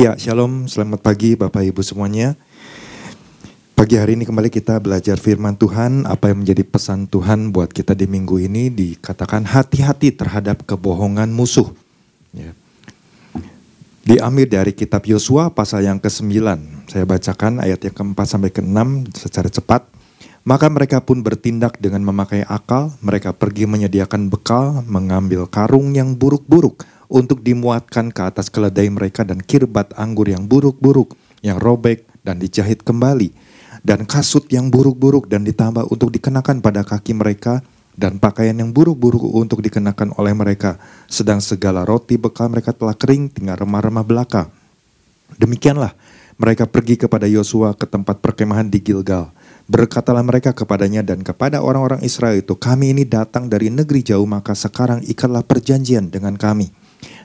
Ya, shalom, selamat pagi Bapak Ibu semuanya. Pagi hari ini kembali kita belajar firman Tuhan, apa yang menjadi pesan Tuhan buat kita di minggu ini dikatakan hati-hati terhadap kebohongan musuh. Ya. Diambil dari kitab Yosua pasal yang ke-9. Saya bacakan ayat yang ke-4 sampai ke-6 secara cepat. Maka mereka pun bertindak dengan memakai akal, mereka pergi menyediakan bekal, mengambil karung yang buruk-buruk, untuk dimuatkan ke atas keledai mereka dan kirbat anggur yang buruk-buruk, yang robek dan dijahit kembali, dan kasut yang buruk-buruk dan ditambah untuk dikenakan pada kaki mereka, dan pakaian yang buruk-buruk untuk dikenakan oleh mereka, sedang segala roti bekal mereka telah kering, tinggal remah-remah belaka. Demikianlah mereka pergi kepada Yosua ke tempat perkemahan di Gilgal. Berkatalah mereka kepadanya dan kepada orang-orang Israel itu, kami ini datang dari negeri jauh, maka sekarang ikatlah perjanjian dengan kami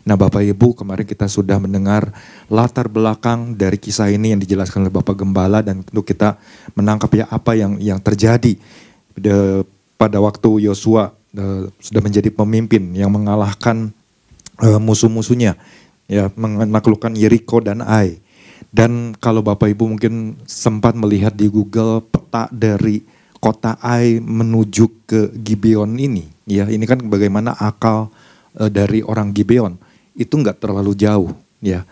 Nah Bapak Ibu kemarin kita sudah mendengar latar belakang dari kisah ini yang dijelaskan oleh Bapak Gembala dan tentu kita menangkap ya apa yang yang terjadi de, pada waktu Yosua sudah menjadi pemimpin yang mengalahkan uh, musuh-musuhnya ya menaklukkan Yeriko dan Ai. Dan kalau Bapak Ibu mungkin sempat melihat di Google peta dari kota Ai menuju ke Gibeon ini ya ini kan bagaimana akal uh, dari orang Gibeon itu nggak terlalu jauh ya.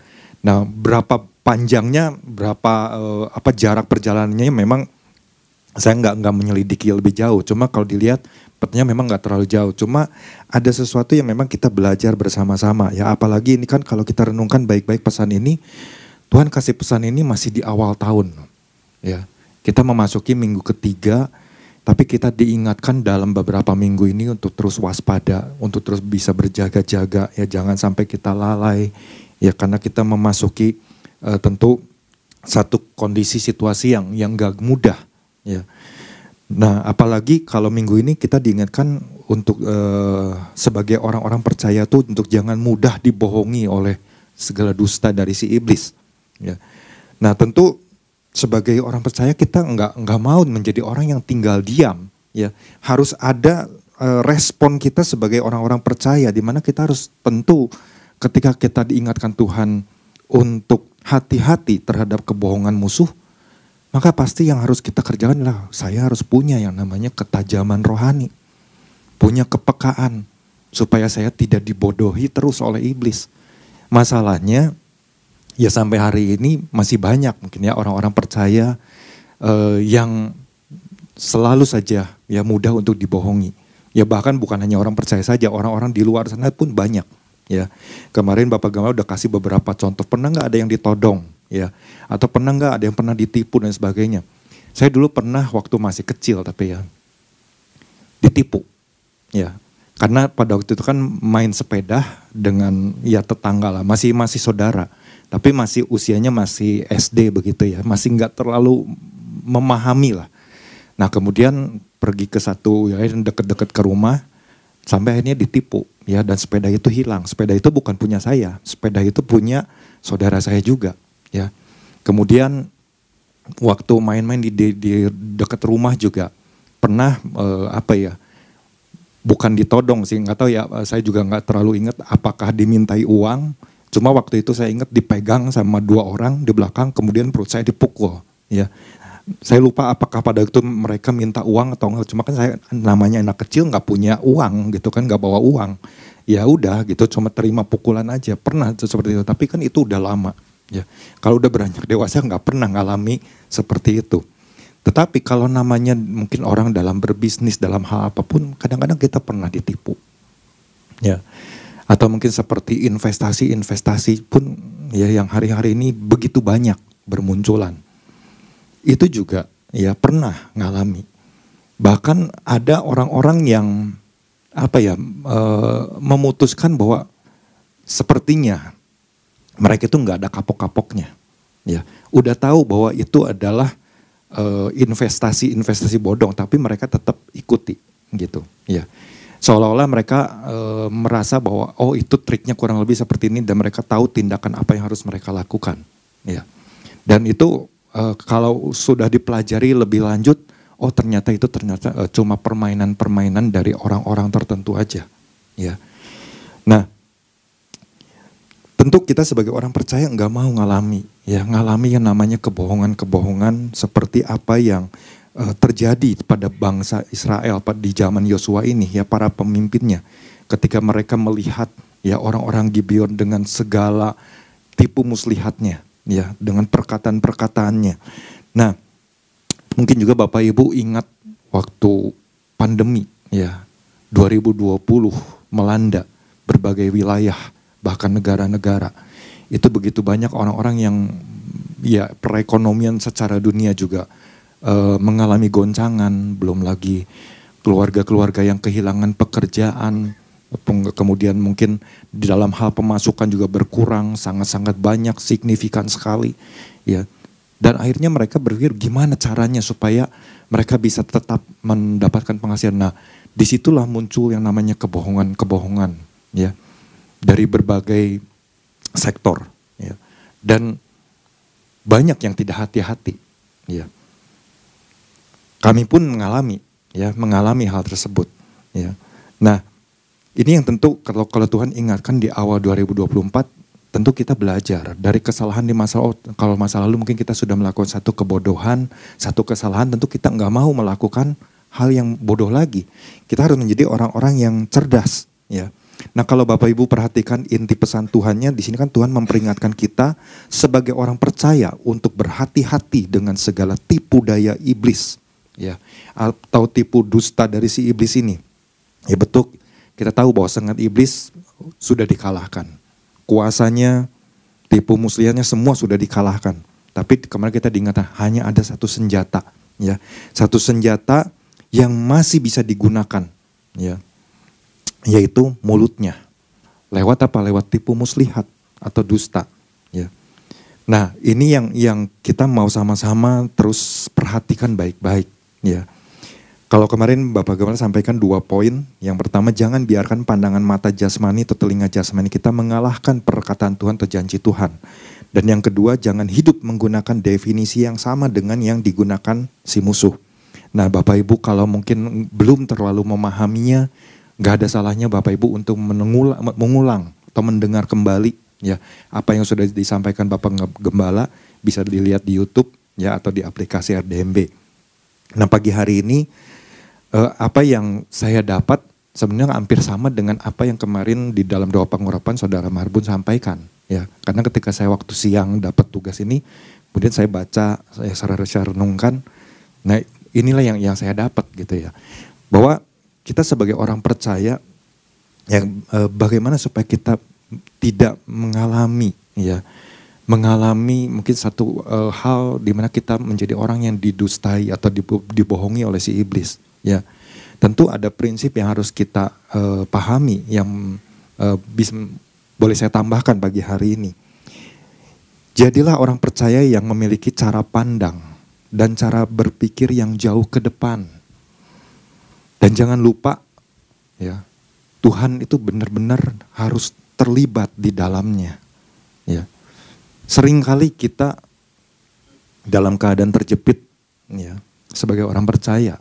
Nah, berapa panjangnya, berapa uh, apa jarak perjalanannya memang saya nggak nggak menyelidiki lebih jauh. Cuma kalau dilihat petnya memang nggak terlalu jauh. Cuma ada sesuatu yang memang kita belajar bersama-sama ya. Apalagi ini kan kalau kita renungkan baik-baik pesan ini, Tuhan kasih pesan ini masih di awal tahun ya. Kita memasuki minggu ketiga tapi kita diingatkan dalam beberapa minggu ini untuk terus waspada, untuk terus bisa berjaga-jaga ya jangan sampai kita lalai ya karena kita memasuki uh, tentu satu kondisi situasi yang yang gak mudah ya. Nah, apalagi kalau minggu ini kita diingatkan untuk uh, sebagai orang-orang percaya tuh untuk jangan mudah dibohongi oleh segala dusta dari si iblis ya. Nah, tentu sebagai orang percaya kita nggak nggak mau menjadi orang yang tinggal diam ya. Harus ada uh, respon kita sebagai orang-orang percaya di mana kita harus tentu ketika kita diingatkan Tuhan untuk hati-hati terhadap kebohongan musuh maka pasti yang harus kita kerjakan adalah saya harus punya yang namanya ketajaman rohani punya kepekaan supaya saya tidak dibodohi terus oleh iblis. Masalahnya ya sampai hari ini masih banyak mungkin ya orang-orang percaya uh, yang selalu saja ya mudah untuk dibohongi. Ya bahkan bukan hanya orang percaya saja, orang-orang di luar sana pun banyak. Ya kemarin Bapak Gamal udah kasih beberapa contoh. Pernah nggak ada yang ditodong? Ya atau pernah nggak ada yang pernah ditipu dan sebagainya? Saya dulu pernah waktu masih kecil tapi ya ditipu. Ya karena pada waktu itu kan main sepeda dengan ya tetangga lah, masih masih saudara tapi masih usianya masih SD begitu ya, masih nggak terlalu memahami lah. Nah kemudian pergi ke satu ya deket-deket ke rumah, sampai akhirnya ditipu ya dan sepeda itu hilang. Sepeda itu bukan punya saya, sepeda itu punya saudara saya juga ya. Kemudian waktu main-main di, di, di dekat rumah juga pernah eh, apa ya bukan ditodong sih nggak tahu ya saya juga nggak terlalu ingat apakah dimintai uang Cuma waktu itu saya ingat dipegang sama dua orang di belakang, kemudian perut saya dipukul. Ya, saya lupa apakah pada itu mereka minta uang atau enggak. Cuma kan saya namanya anak kecil nggak punya uang gitu kan, nggak bawa uang. Ya udah gitu, cuma terima pukulan aja. Pernah seperti itu, tapi kan itu udah lama. Ya, kalau udah beranjak dewasa nggak pernah ngalami seperti itu. Tetapi kalau namanya mungkin orang dalam berbisnis dalam hal apa pun, kadang-kadang kita pernah ditipu. Ya, atau mungkin seperti investasi-investasi pun ya yang hari-hari ini begitu banyak bermunculan. Itu juga ya pernah ngalami. Bahkan ada orang-orang yang apa ya e, memutuskan bahwa sepertinya mereka itu nggak ada kapok-kapoknya. Ya, udah tahu bahwa itu adalah investasi-investasi bodong, tapi mereka tetap ikuti gitu. Ya, seolah-olah mereka e, merasa bahwa oh itu triknya kurang lebih seperti ini dan mereka tahu tindakan apa yang harus mereka lakukan. Ya dan itu e, kalau sudah dipelajari lebih lanjut oh ternyata itu ternyata e, cuma permainan-permainan dari orang-orang tertentu aja. Ya nah tentu kita sebagai orang percaya nggak mau ngalami ya ngalami yang namanya kebohongan-kebohongan seperti apa yang uh, terjadi pada bangsa Israel pada di zaman Yosua ini ya para pemimpinnya ketika mereka melihat ya orang-orang Gibeon dengan segala tipu muslihatnya ya dengan perkataan-perkataannya. Nah, mungkin juga Bapak Ibu ingat waktu pandemi ya 2020 melanda berbagai wilayah bahkan negara-negara. Itu begitu banyak orang-orang yang ya perekonomian secara dunia juga uh, mengalami goncangan, belum lagi keluarga-keluarga yang kehilangan pekerjaan, kemudian mungkin di dalam hal pemasukan juga berkurang sangat-sangat banyak, signifikan sekali, ya. Dan akhirnya mereka berpikir gimana caranya supaya mereka bisa tetap mendapatkan penghasilan. Nah, di situlah muncul yang namanya kebohongan-kebohongan, ya dari berbagai sektor ya. dan banyak yang tidak hati-hati ya kami pun mengalami ya mengalami hal tersebut ya. Nah ini yang tentu kalau kalau Tuhan ingatkan di awal 2024 tentu kita belajar dari kesalahan di masa oh, kalau masa lalu mungkin kita sudah melakukan satu kebodohan satu kesalahan tentu kita nggak mau melakukan hal yang bodoh lagi. Kita harus menjadi orang-orang yang cerdas ya. Nah kalau Bapak Ibu perhatikan inti pesan Tuhannya di sini kan Tuhan memperingatkan kita sebagai orang percaya untuk berhati-hati dengan segala tipu daya iblis ya atau tipu dusta dari si iblis ini. Ya betul kita tahu bahwa sangat iblis sudah dikalahkan. Kuasanya, tipu muslihatnya semua sudah dikalahkan. Tapi kemarin kita diingatkan hanya ada satu senjata ya. Satu senjata yang masih bisa digunakan ya yaitu mulutnya. Lewat apa? Lewat tipu muslihat atau dusta. Ya. Nah ini yang yang kita mau sama-sama terus perhatikan baik-baik. Ya. Kalau kemarin Bapak Gembala sampaikan dua poin. Yang pertama jangan biarkan pandangan mata jasmani atau telinga jasmani kita mengalahkan perkataan Tuhan atau janji Tuhan. Dan yang kedua jangan hidup menggunakan definisi yang sama dengan yang digunakan si musuh. Nah Bapak Ibu kalau mungkin belum terlalu memahaminya, nggak ada salahnya Bapak Ibu untuk mengulang, mengulang atau mendengar kembali ya apa yang sudah disampaikan Bapak Gembala bisa dilihat di YouTube ya atau di aplikasi RDMB. Nah pagi hari ini eh, apa yang saya dapat sebenarnya hampir sama dengan apa yang kemarin di dalam doa pengurapan saudara Marbun sampaikan ya. Karena ketika saya waktu siang dapat tugas ini kemudian saya baca saya secara renungkan nah inilah yang yang saya dapat gitu ya. Bahwa kita sebagai orang percaya yang eh, bagaimana supaya kita tidak mengalami ya mengalami mungkin satu uh, hal di mana kita menjadi orang yang didustai atau dibohongi oleh si iblis ya tentu ada prinsip yang harus kita uh, pahami yang uh, bisa boleh saya tambahkan bagi hari ini jadilah orang percaya yang memiliki cara pandang dan cara berpikir yang jauh ke depan dan jangan lupa ya, Tuhan itu benar-benar harus terlibat di dalamnya. Ya. Seringkali kita dalam keadaan terjepit ya, sebagai orang percaya.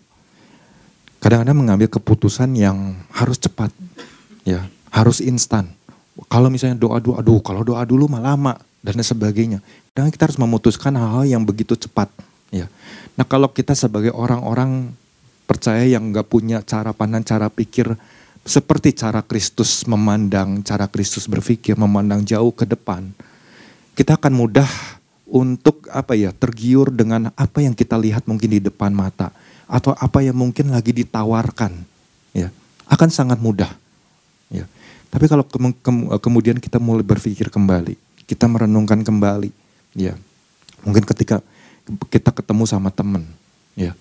Kadang-kadang mengambil keputusan yang harus cepat, ya, harus instan. Kalau misalnya doa-doa, aduh kalau doa dulu mah lama dan sebagainya. Dan kita harus memutuskan hal-hal yang begitu cepat. Ya. Nah kalau kita sebagai orang-orang percaya yang nggak punya cara pandang, cara pikir seperti cara Kristus memandang, cara Kristus berpikir, memandang jauh ke depan, kita akan mudah untuk apa ya tergiur dengan apa yang kita lihat mungkin di depan mata atau apa yang mungkin lagi ditawarkan, ya akan sangat mudah. Ya. Tapi kalau ke ke kemudian kita mulai berpikir kembali, kita merenungkan kembali, ya mungkin ketika kita ketemu sama teman, ya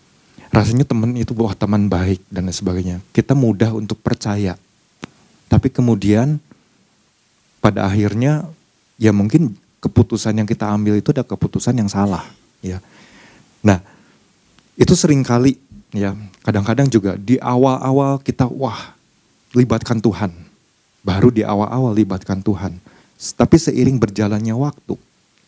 rasanya teman itu wah teman baik dan sebagainya. Kita mudah untuk percaya. Tapi kemudian pada akhirnya ya mungkin keputusan yang kita ambil itu ada keputusan yang salah, ya. Nah, itu sering kali ya, kadang-kadang juga di awal-awal kita wah libatkan Tuhan. Baru di awal-awal libatkan Tuhan. Tapi seiring berjalannya waktu,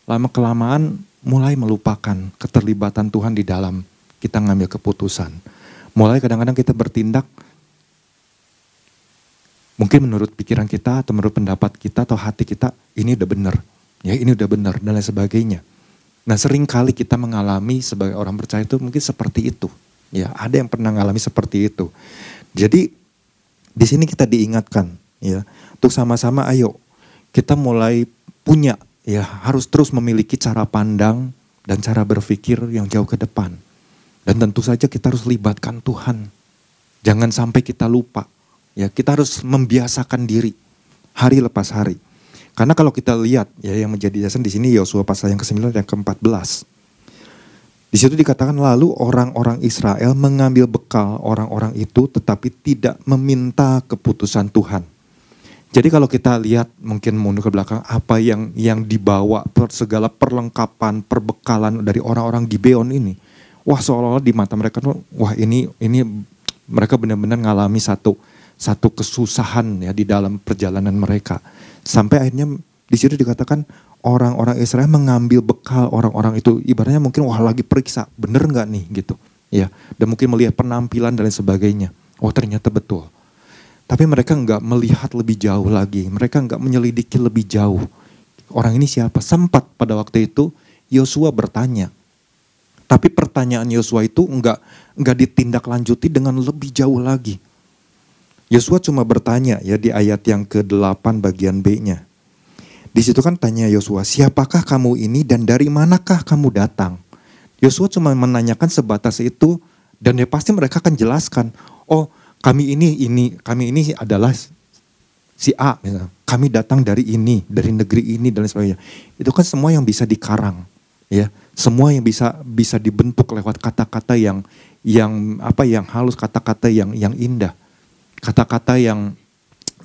lama kelamaan mulai melupakan keterlibatan Tuhan di dalam kita ngambil keputusan. Mulai kadang-kadang kita bertindak Mungkin menurut pikiran kita atau menurut pendapat kita atau hati kita ini udah benar. Ya ini udah benar dan lain sebagainya. Nah sering kali kita mengalami sebagai orang percaya itu mungkin seperti itu. Ya ada yang pernah mengalami seperti itu. Jadi di sini kita diingatkan ya untuk sama-sama ayo kita mulai punya ya harus terus memiliki cara pandang dan cara berpikir yang jauh ke depan. Dan tentu saja kita harus libatkan Tuhan. Jangan sampai kita lupa Ya, kita harus membiasakan diri hari lepas hari. Karena kalau kita lihat ya yang menjadi dasar di sini Yosua pasal yang ke-9 dan ke-14. Di situ dikatakan lalu orang-orang Israel mengambil bekal orang-orang itu tetapi tidak meminta keputusan Tuhan. Jadi kalau kita lihat mungkin mundur ke belakang apa yang yang dibawa per segala perlengkapan, perbekalan dari orang-orang Gibeon ini. Wah seolah-olah di mata mereka wah ini ini mereka benar-benar ngalami satu satu kesusahan ya di dalam perjalanan mereka. Sampai akhirnya di situ dikatakan orang-orang Israel mengambil bekal orang-orang itu. Ibaratnya mungkin wah lagi periksa bener nggak nih? Gitu. Ya dan mungkin melihat penampilan dan lain sebagainya. Oh ternyata betul. Tapi mereka nggak melihat lebih jauh lagi. Mereka nggak menyelidiki lebih jauh. Orang ini siapa? Sempat pada waktu itu Yosua bertanya. Tapi pertanyaan Yosua itu nggak nggak ditindaklanjuti dengan lebih jauh lagi Yosua cuma bertanya ya di ayat yang ke-8 bagian B-nya. Di situ kan tanya Yosua, siapakah kamu ini dan dari manakah kamu datang? Yosua cuma menanyakan sebatas itu dan ya pasti mereka akan jelaskan, oh kami ini ini kami ini adalah si A misalnya. Kami datang dari ini, dari negeri ini dan sebagainya. Itu kan semua yang bisa dikarang, ya. Semua yang bisa bisa dibentuk lewat kata-kata yang yang apa yang halus, kata-kata yang yang indah kata-kata yang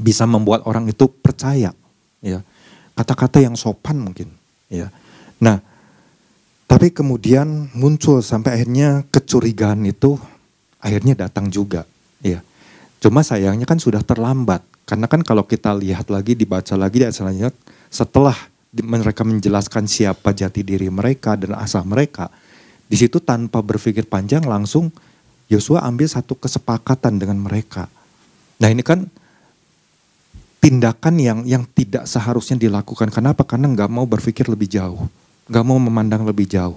bisa membuat orang itu percaya, ya. Kata-kata yang sopan mungkin, ya. Nah, tapi kemudian muncul sampai akhirnya kecurigaan itu akhirnya datang juga, ya. Cuma sayangnya kan sudah terlambat. Karena kan kalau kita lihat lagi, dibaca lagi dan selanjutnya, setelah mereka menjelaskan siapa jati diri mereka dan asal mereka, di situ tanpa berpikir panjang langsung Yosua ambil satu kesepakatan dengan mereka Nah ini kan tindakan yang yang tidak seharusnya dilakukan. Kenapa? Karena nggak mau berpikir lebih jauh, nggak mau memandang lebih jauh.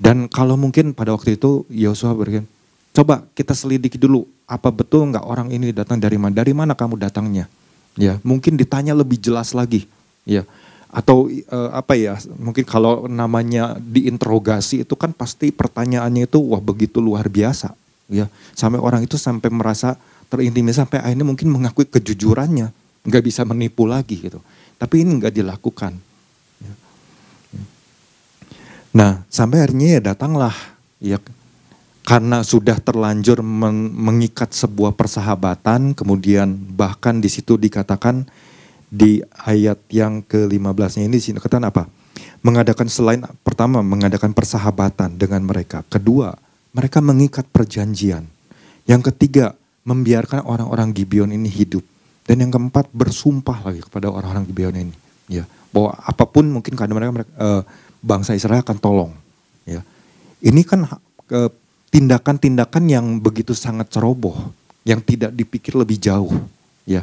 Dan kalau mungkin pada waktu itu Yosua berkata, coba kita selidiki dulu, apa betul nggak orang ini datang dari mana? Dari mana kamu datangnya? Ya, mungkin ditanya lebih jelas lagi, ya. Atau uh, apa ya? Mungkin kalau namanya diinterogasi itu kan pasti pertanyaannya itu wah begitu luar biasa, ya. Sampai orang itu sampai merasa terintimidasi sampai akhirnya mungkin mengakui kejujurannya, nggak bisa menipu lagi gitu. Tapi ini nggak dilakukan. Ya. Nah sampai akhirnya ya datanglah ya karena sudah terlanjur men mengikat sebuah persahabatan, kemudian bahkan di situ dikatakan di ayat yang ke-15-nya ini sini katakan apa? Mengadakan selain pertama mengadakan persahabatan dengan mereka, kedua mereka mengikat perjanjian. Yang ketiga, membiarkan orang-orang Gibeon ini hidup. Dan yang keempat bersumpah lagi kepada orang-orang Gibeon ini, ya bahwa apa pun mungkin karena mereka, mereka uh, bangsa Israel akan tolong, ya. Ini kan uh, tindakan-tindakan yang begitu sangat ceroboh, yang tidak dipikir lebih jauh, ya.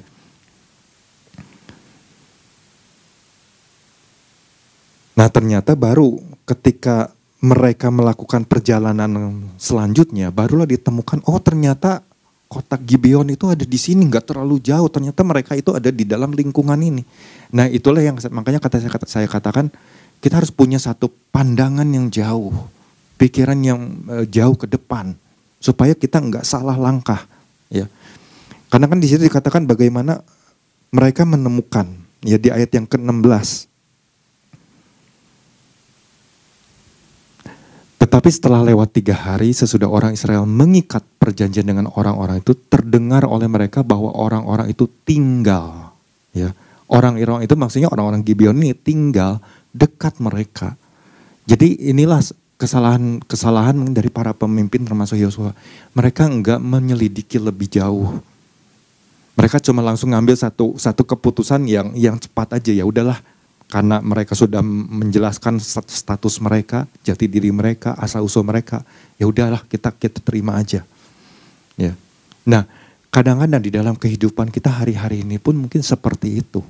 Nah ternyata baru ketika mereka melakukan perjalanan selanjutnya, barulah ditemukan, oh ternyata kotak Gibeon itu ada di sini nggak terlalu jauh. Ternyata mereka itu ada di dalam lingkungan ini. Nah itulah yang makanya kata saya, kata saya katakan kita harus punya satu pandangan yang jauh pikiran yang uh, jauh ke depan supaya kita nggak salah langkah ya. Karena kan di situ dikatakan bagaimana mereka menemukan ya di ayat yang ke-16 Tetapi setelah lewat tiga hari sesudah orang Israel mengikat perjanjian dengan orang-orang itu terdengar oleh mereka bahwa orang-orang itu tinggal. Ya, orang-orang itu maksudnya orang-orang Gibeon ini tinggal dekat mereka. Jadi inilah kesalahan-kesalahan dari para pemimpin termasuk Yosua. Mereka enggak menyelidiki lebih jauh. Mereka cuma langsung ngambil satu satu keputusan yang yang cepat aja ya udahlah karena mereka sudah menjelaskan status mereka, jati diri mereka, asal usul mereka, ya udahlah kita kita terima aja. Ya. Nah, kadang-kadang di dalam kehidupan kita hari-hari ini pun mungkin seperti itu.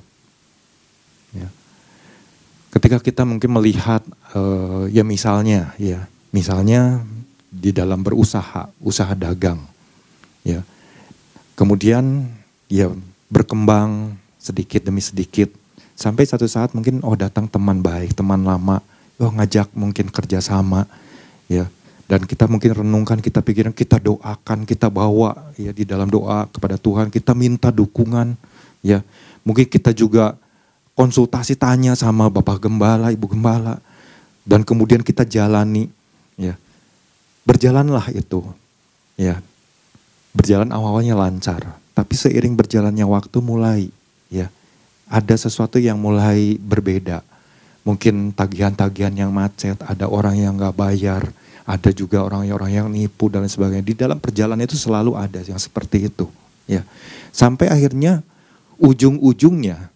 Ya. Ketika kita mungkin melihat uh, ya misalnya ya misalnya di dalam berusaha usaha dagang ya kemudian ya berkembang sedikit demi sedikit sampai satu saat mungkin oh datang teman baik teman lama oh ngajak mungkin kerjasama ya dan kita mungkin renungkan, kita pikiran, kita doakan, kita bawa ya di dalam doa kepada Tuhan, kita minta dukungan ya. Mungkin kita juga konsultasi tanya sama Bapak Gembala, Ibu Gembala dan kemudian kita jalani ya. Berjalanlah itu ya. Berjalan awalnya lancar, tapi seiring berjalannya waktu mulai ya ada sesuatu yang mulai berbeda. Mungkin tagihan-tagihan yang macet, ada orang yang nggak bayar, ada juga orang-orang yang nipu dan sebagainya. Di dalam perjalanan itu selalu ada yang seperti itu. Ya, sampai akhirnya ujung-ujungnya,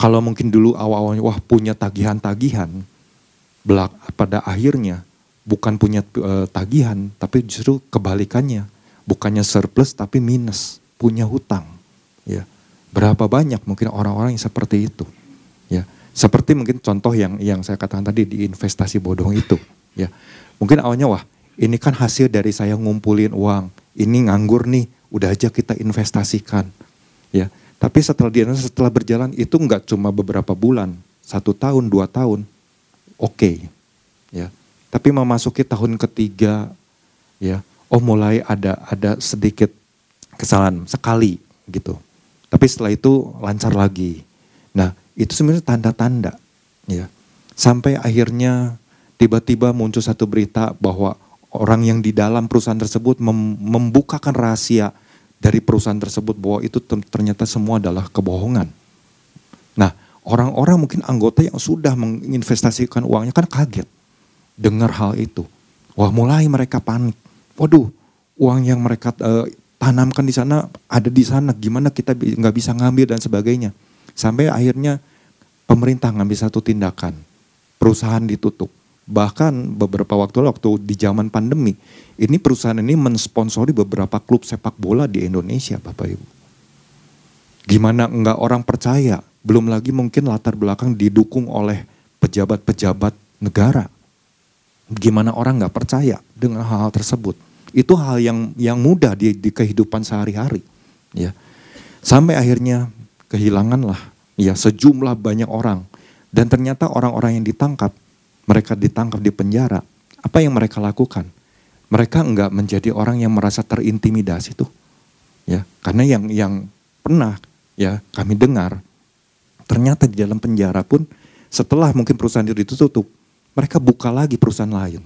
kalau mungkin dulu awal-awalnya wah punya tagihan-tagihan, belak pada akhirnya bukan punya uh, tagihan, tapi justru kebalikannya, bukannya surplus tapi minus, punya hutang. Ya, berapa banyak mungkin orang-orang yang seperti itu. Ya, seperti mungkin contoh yang yang saya katakan tadi di investasi bodong itu. Ya, Mungkin awalnya wah ini kan hasil dari saya ngumpulin uang. Ini nganggur nih, udah aja kita investasikan. Ya, tapi setelah dia setelah berjalan itu nggak cuma beberapa bulan, satu tahun, dua tahun, oke, okay. ya. Tapi memasuki tahun ketiga, ya, oh mulai ada ada sedikit kesalahan sekali gitu. Tapi setelah itu lancar lagi. Nah itu sebenarnya tanda-tanda, ya. Sampai akhirnya tiba-tiba muncul satu berita bahwa orang yang di dalam perusahaan tersebut mem membukakan rahasia dari perusahaan tersebut bahwa itu ternyata semua adalah kebohongan. Nah, orang-orang mungkin anggota yang sudah menginvestasikan uangnya kan kaget dengar hal itu. Wah, mulai mereka panik. Waduh, uang yang mereka uh, tanamkan di sana ada di sana, gimana kita nggak bisa ngambil dan sebagainya. Sampai akhirnya pemerintah ngambil satu tindakan, perusahaan ditutup Bahkan beberapa waktu waktu di zaman pandemi, ini perusahaan ini mensponsori beberapa klub sepak bola di Indonesia, Bapak Ibu. Gimana enggak orang percaya? Belum lagi mungkin latar belakang didukung oleh pejabat-pejabat negara. Gimana orang nggak percaya dengan hal-hal tersebut? Itu hal yang yang mudah di, di kehidupan sehari-hari, ya. Sampai akhirnya kehilanganlah ya sejumlah banyak orang dan ternyata orang-orang yang ditangkap mereka ditangkap di penjara, apa yang mereka lakukan? Mereka enggak menjadi orang yang merasa terintimidasi tuh. Ya, karena yang yang pernah ya kami dengar ternyata di dalam penjara pun setelah mungkin perusahaan itu ditutup, mereka buka lagi perusahaan lain.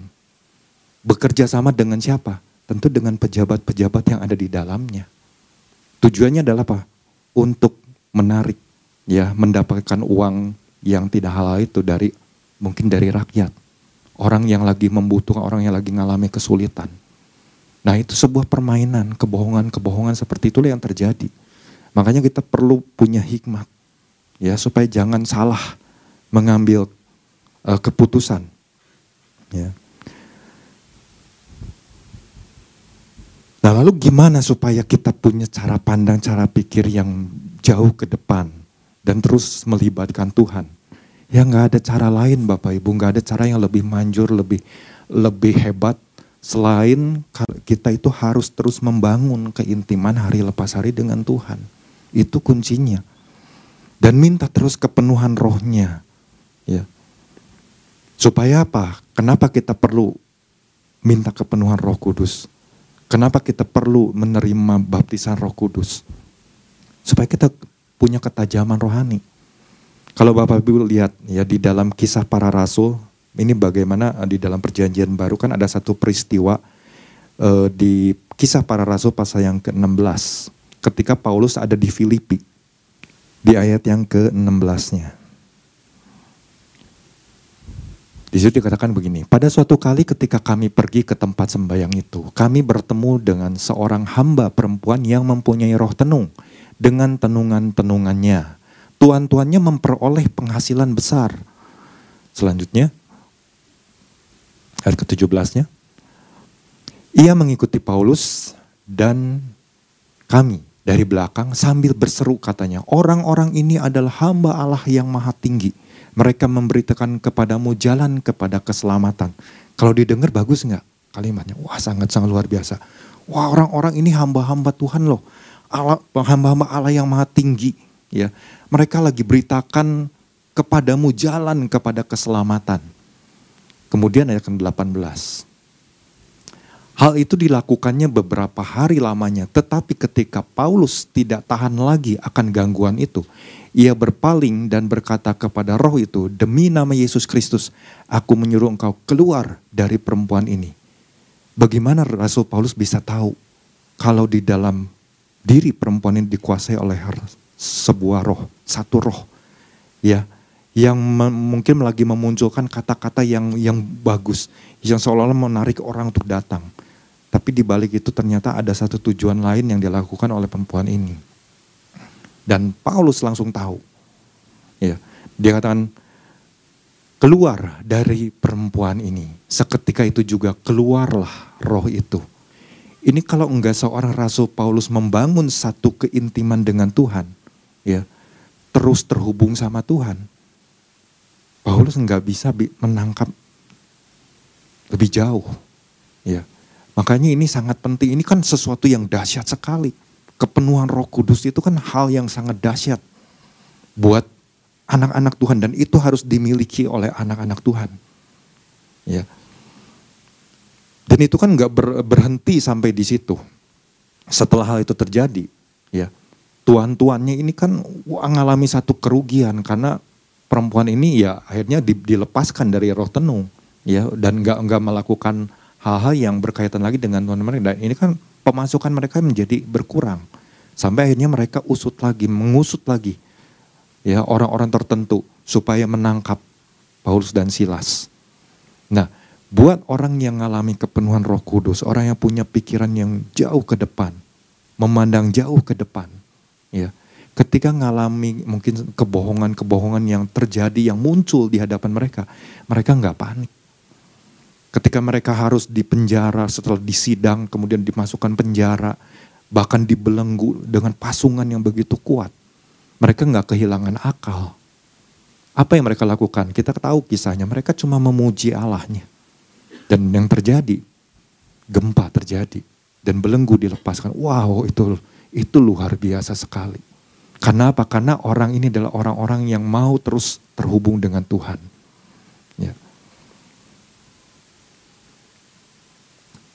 Bekerja sama dengan siapa? Tentu dengan pejabat-pejabat yang ada di dalamnya. Tujuannya adalah apa? Untuk menarik ya mendapatkan uang yang tidak halal itu dari mungkin dari rakyat. Orang yang lagi membutuhkan, orang yang lagi mengalami kesulitan. Nah itu sebuah permainan, kebohongan-kebohongan seperti itulah yang terjadi. Makanya kita perlu punya hikmat. ya Supaya jangan salah mengambil uh, keputusan. Ya. Nah lalu gimana supaya kita punya cara pandang, cara pikir yang jauh ke depan dan terus melibatkan Tuhan. Ya nggak ada cara lain Bapak Ibu, nggak ada cara yang lebih manjur, lebih lebih hebat selain kita itu harus terus membangun keintiman hari lepas hari dengan Tuhan. Itu kuncinya. Dan minta terus kepenuhan rohnya. Ya. Supaya apa? Kenapa kita perlu minta kepenuhan roh kudus? Kenapa kita perlu menerima baptisan roh kudus? Supaya kita punya ketajaman rohani kalau Bapak Ibu lihat ya di dalam kisah para rasul, ini bagaimana eh, di dalam perjanjian baru kan ada satu peristiwa uh, di kisah para rasul pasal yang ke-16 ketika Paulus ada di Filipi di ayat yang ke-16-nya. Di situ dikatakan begini, pada suatu kali ketika kami pergi ke tempat sembahyang itu, kami bertemu dengan seorang hamba perempuan yang mempunyai roh tenung dengan tenungan-tenungannya tuan-tuannya memperoleh penghasilan besar. Selanjutnya, ayat ke-17-nya. Ia mengikuti Paulus dan kami dari belakang sambil berseru katanya, orang-orang ini adalah hamba Allah yang maha tinggi. Mereka memberitakan kepadamu jalan kepada keselamatan. Kalau didengar bagus nggak kalimatnya? Wah sangat-sangat luar biasa. Wah orang-orang ini hamba-hamba Tuhan loh. Allah, hamba-hamba Allah yang maha tinggi. Ya, mereka lagi beritakan kepadamu jalan kepada keselamatan. Kemudian ayat ke-18. Hal itu dilakukannya beberapa hari lamanya, tetapi ketika Paulus tidak tahan lagi akan gangguan itu, ia berpaling dan berkata kepada roh itu, "Demi nama Yesus Kristus, aku menyuruh engkau keluar dari perempuan ini." Bagaimana Rasul Paulus bisa tahu kalau di dalam diri perempuan ini dikuasai oleh sebuah roh, satu roh, ya, yang mungkin lagi memunculkan kata-kata yang yang bagus, yang seolah-olah menarik orang untuk datang tapi di balik itu ternyata ada satu tujuan lain yang dilakukan oleh perempuan ini. Dan Paulus langsung tahu. Ya, dia katakan keluar dari perempuan ini. Seketika itu juga keluarlah roh itu. Ini kalau enggak seorang rasul Paulus membangun satu keintiman dengan Tuhan, ya, terus terhubung sama Tuhan. Paulus enggak bisa menangkap lebih jauh, ya Makanya ini sangat penting. Ini kan sesuatu yang dahsyat sekali. Kepenuhan Roh Kudus itu kan hal yang sangat dahsyat buat anak-anak Tuhan dan itu harus dimiliki oleh anak-anak Tuhan. Ya. Dan itu kan nggak ber, berhenti sampai di situ. Setelah hal itu terjadi, ya tuan-tuannya ini kan mengalami satu kerugian karena perempuan ini ya akhirnya dilepaskan dari roh tenung, ya dan nggak nggak melakukan hal-hal yang berkaitan lagi dengan Tuhan mereka. Dan ini kan pemasukan mereka menjadi berkurang. Sampai akhirnya mereka usut lagi, mengusut lagi ya orang-orang tertentu supaya menangkap Paulus dan Silas. Nah, buat orang yang mengalami kepenuhan Roh Kudus, orang yang punya pikiran yang jauh ke depan, memandang jauh ke depan, ya. Ketika mengalami mungkin kebohongan-kebohongan yang terjadi, yang muncul di hadapan mereka, mereka nggak panik Ketika mereka harus dipenjara setelah disidang, kemudian dimasukkan penjara, bahkan dibelenggu dengan pasungan yang begitu kuat. Mereka nggak kehilangan akal. Apa yang mereka lakukan? Kita tahu kisahnya, mereka cuma memuji Allahnya. Dan yang terjadi, gempa terjadi. Dan belenggu dilepaskan. Wow, itu itu luar biasa sekali. Karena apa? Karena orang ini adalah orang-orang yang mau terus terhubung dengan Tuhan.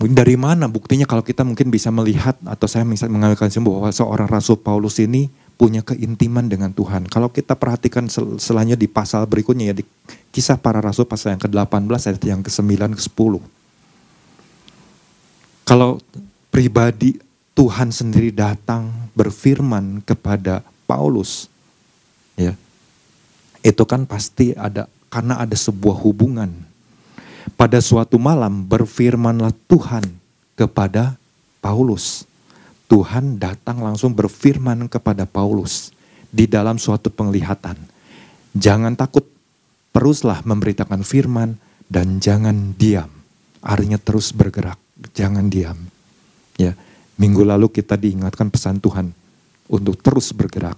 Dari mana buktinya kalau kita mungkin bisa melihat atau saya bisa mengambilkan simpul bahwa seorang Rasul Paulus ini punya keintiman dengan Tuhan. Kalau kita perhatikan sel selanjutnya di pasal berikutnya ya di kisah para rasul pasal yang ke-18 ayat yang ke-9 ke-10. Kalau pribadi Tuhan sendiri datang berfirman kepada Paulus ya. Itu kan pasti ada karena ada sebuah hubungan pada suatu malam berfirmanlah Tuhan kepada Paulus. Tuhan datang langsung berfirman kepada Paulus di dalam suatu penglihatan. Jangan takut, teruslah memberitakan firman dan jangan diam. Artinya terus bergerak, jangan diam. Ya, minggu lalu kita diingatkan pesan Tuhan untuk terus bergerak.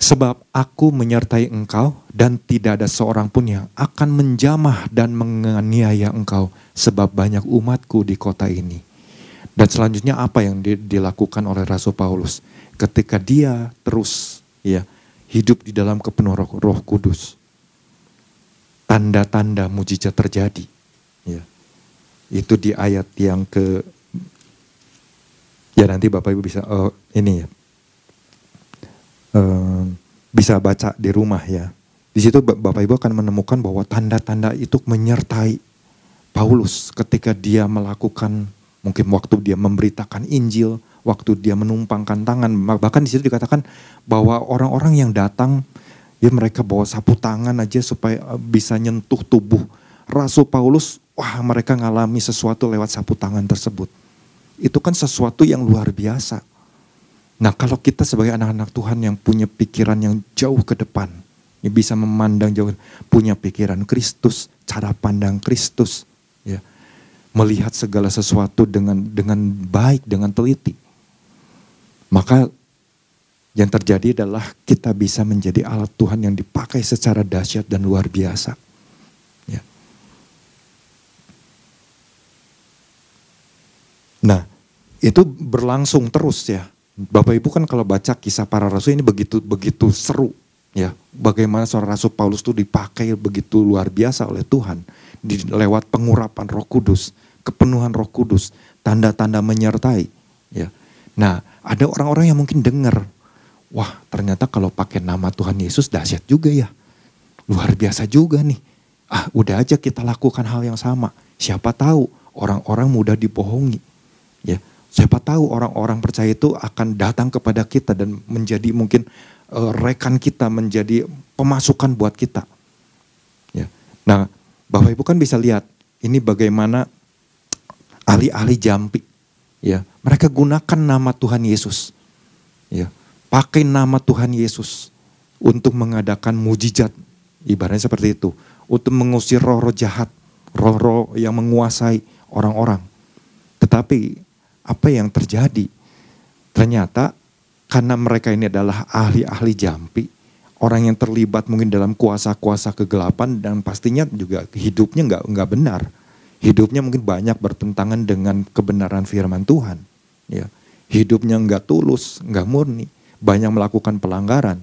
Sebab aku menyertai engkau dan tidak ada seorang pun yang akan menjamah dan menganiaya engkau sebab banyak umatku di kota ini. Dan selanjutnya apa yang dilakukan oleh Rasul Paulus ketika dia terus ya hidup di dalam kepenuhan roh, roh kudus. Tanda-tanda mujizat terjadi. Ya. Itu di ayat yang ke ya nanti Bapak Ibu bisa oh, ini ya bisa baca di rumah ya. Di situ Bapak Ibu akan menemukan bahwa tanda-tanda itu menyertai Paulus ketika dia melakukan mungkin waktu dia memberitakan Injil, waktu dia menumpangkan tangan, bahkan di situ dikatakan bahwa orang-orang yang datang ya mereka bawa sapu tangan aja supaya eh, bisa nyentuh tubuh Rasul Paulus, wah mereka ngalami sesuatu lewat sapu tangan tersebut. Itu kan sesuatu yang luar biasa. Nah kalau kita sebagai anak-anak Tuhan yang punya pikiran yang jauh ke depan, yang bisa memandang jauh, punya pikiran Kristus, cara pandang Kristus, ya melihat segala sesuatu dengan dengan baik, dengan teliti. Maka yang terjadi adalah kita bisa menjadi alat Tuhan yang dipakai secara dahsyat dan luar biasa. Ya. Nah, itu berlangsung terus ya. Bapak Ibu kan kalau baca kisah para rasul ini begitu begitu seru ya. Bagaimana seorang rasul Paulus itu dipakai begitu luar biasa oleh Tuhan di lewat pengurapan Roh Kudus, kepenuhan Roh Kudus, tanda-tanda menyertai ya. Nah, ada orang-orang yang mungkin dengar, wah ternyata kalau pakai nama Tuhan Yesus dahsyat juga ya. Luar biasa juga nih. Ah, udah aja kita lakukan hal yang sama. Siapa tahu orang-orang mudah dibohongi. Siapa tahu orang-orang percaya itu akan datang kepada kita dan menjadi mungkin uh, rekan kita, menjadi pemasukan buat kita. Ya. Nah, Bapak Ibu kan bisa lihat ini bagaimana ahli-ahli jampi, ya mereka gunakan nama Tuhan Yesus, ya pakai nama Tuhan Yesus untuk mengadakan mujizat, ibaratnya seperti itu, untuk mengusir roh-roh jahat, roh-roh yang menguasai orang-orang. Tetapi apa yang terjadi? Ternyata karena mereka ini adalah ahli-ahli jampi, orang yang terlibat mungkin dalam kuasa-kuasa kegelapan dan pastinya juga hidupnya nggak nggak benar. Hidupnya mungkin banyak bertentangan dengan kebenaran firman Tuhan. Ya, hidupnya nggak tulus, nggak murni, banyak melakukan pelanggaran.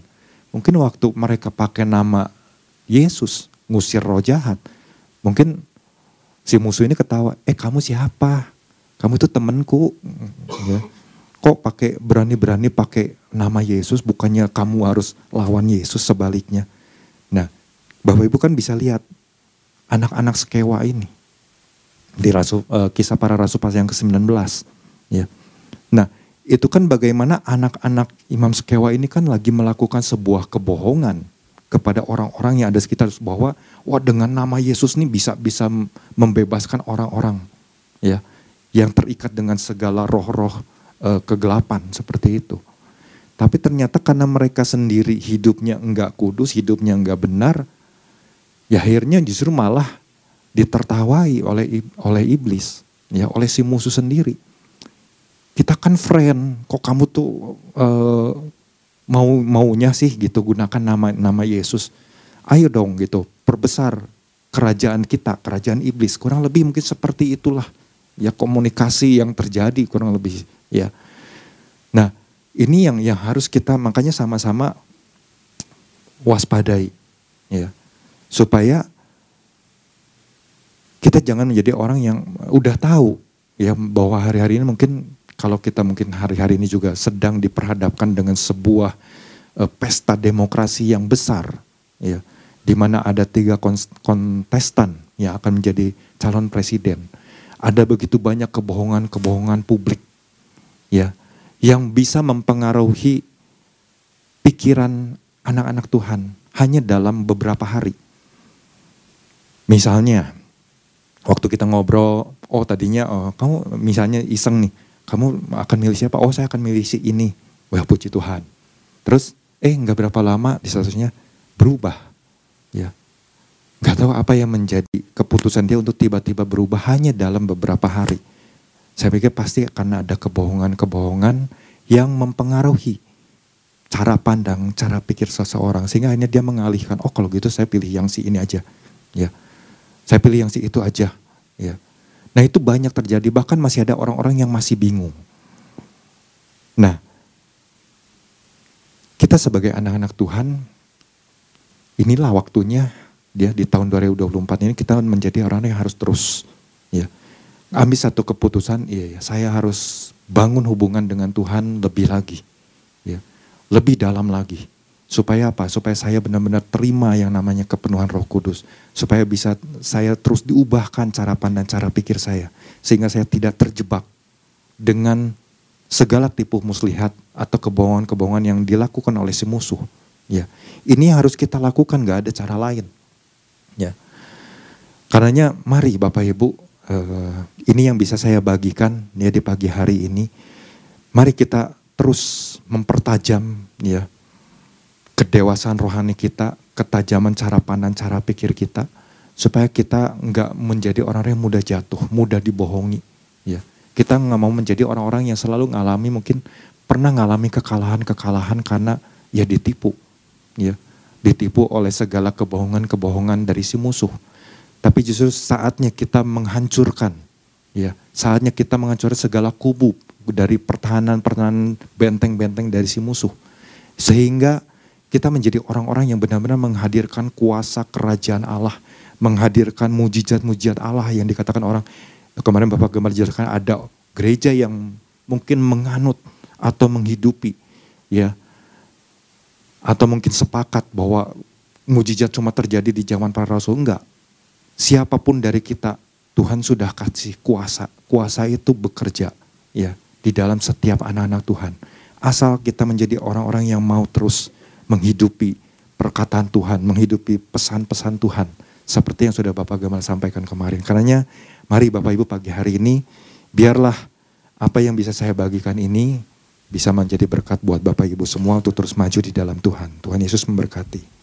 Mungkin waktu mereka pakai nama Yesus ngusir roh jahat, mungkin si musuh ini ketawa, eh kamu siapa? Kamu itu temanku. Ya. kok pakai berani-berani pakai nama Yesus bukannya kamu harus lawan Yesus sebaliknya? Nah Bapak Ibu kan bisa lihat anak-anak sekewa ini di rasul, uh, kisah para rasul pas yang ke-19 ya. Nah itu kan bagaimana anak-anak imam sekewa ini kan lagi melakukan sebuah kebohongan kepada orang-orang yang ada sekitar bahwa wah dengan nama Yesus ini bisa bisa membebaskan orang-orang. Ya yang terikat dengan segala roh-roh e, kegelapan seperti itu. Tapi ternyata karena mereka sendiri hidupnya enggak kudus, hidupnya enggak benar, ya akhirnya justru malah ditertawai oleh oleh iblis, ya oleh si musuh sendiri. Kita kan friend, kok kamu tuh e, mau maunya sih gitu gunakan nama nama Yesus. Ayo dong gitu, perbesar kerajaan kita, kerajaan iblis. Kurang lebih mungkin seperti itulah ya komunikasi yang terjadi kurang lebih ya. Nah, ini yang yang harus kita makanya sama-sama waspadai ya. Supaya kita jangan menjadi orang yang udah tahu ya bahwa hari-hari ini mungkin kalau kita mungkin hari-hari ini juga sedang diperhadapkan dengan sebuah uh, pesta demokrasi yang besar ya di mana ada tiga kontestan yang akan menjadi calon presiden ada begitu banyak kebohongan-kebohongan publik ya yang bisa mempengaruhi pikiran anak-anak Tuhan hanya dalam beberapa hari. Misalnya waktu kita ngobrol, oh tadinya oh, kamu misalnya iseng nih, kamu akan milih siapa? Oh saya akan milih si ini. Wah puji Tuhan. Terus eh nggak berapa lama di statusnya berubah. Gak tahu apa yang menjadi keputusan dia untuk tiba-tiba berubah hanya dalam beberapa hari. Saya pikir pasti akan ada kebohongan-kebohongan yang mempengaruhi cara pandang, cara pikir seseorang. Sehingga hanya dia mengalihkan, oh kalau gitu saya pilih yang si ini aja. Ya, Saya pilih yang si itu aja. Ya. Nah itu banyak terjadi, bahkan masih ada orang-orang yang masih bingung. Nah, kita sebagai anak-anak Tuhan, inilah waktunya dia di tahun 2024 ini kita menjadi orang yang harus terus ya. Ambil satu keputusan iya ya saya harus bangun hubungan dengan Tuhan lebih lagi ya. Lebih dalam lagi. Supaya apa? Supaya saya benar-benar terima yang namanya kepenuhan Roh Kudus. Supaya bisa saya terus diubahkan cara pandang cara pikir saya. Sehingga saya tidak terjebak dengan segala tipu muslihat atau kebohongan-kebohongan yang dilakukan oleh si musuh ya. Ini harus kita lakukan gak ada cara lain Ya. Karenanya mari Bapak Ibu, uh, ini yang bisa saya bagikan ya di pagi hari ini. Mari kita terus mempertajam ya kedewasaan rohani kita, ketajaman cara pandang, cara pikir kita supaya kita nggak menjadi orang-orang yang mudah jatuh, mudah dibohongi. Ya, kita nggak mau menjadi orang-orang yang selalu ngalami mungkin pernah ngalami kekalahan-kekalahan karena ya ditipu, ya ditipu oleh segala kebohongan-kebohongan dari si musuh. Tapi justru saatnya kita menghancurkan, ya. Saatnya kita menghancurkan segala kubu dari pertahanan-pertahanan benteng-benteng dari si musuh, sehingga kita menjadi orang-orang yang benar-benar menghadirkan kuasa kerajaan Allah menghadirkan mujizat-mujizat Allah yang dikatakan orang kemarin Bapak Gemar jelaskan ada gereja yang mungkin menganut atau menghidupi ya atau mungkin sepakat bahwa mujizat cuma terjadi di zaman para rasul? Enggak. Siapa pun dari kita Tuhan sudah kasih kuasa. Kuasa itu bekerja ya di dalam setiap anak-anak Tuhan. Asal kita menjadi orang-orang yang mau terus menghidupi perkataan Tuhan menghidupi pesan-pesan Tuhan seperti yang sudah Bapak Gamal sampaikan kemarin. Karenanya mari Bapak Ibu pagi hari ini biarlah apa yang bisa saya bagikan ini bisa menjadi berkat buat Bapak Ibu semua untuk terus maju di dalam Tuhan. Tuhan Yesus memberkati.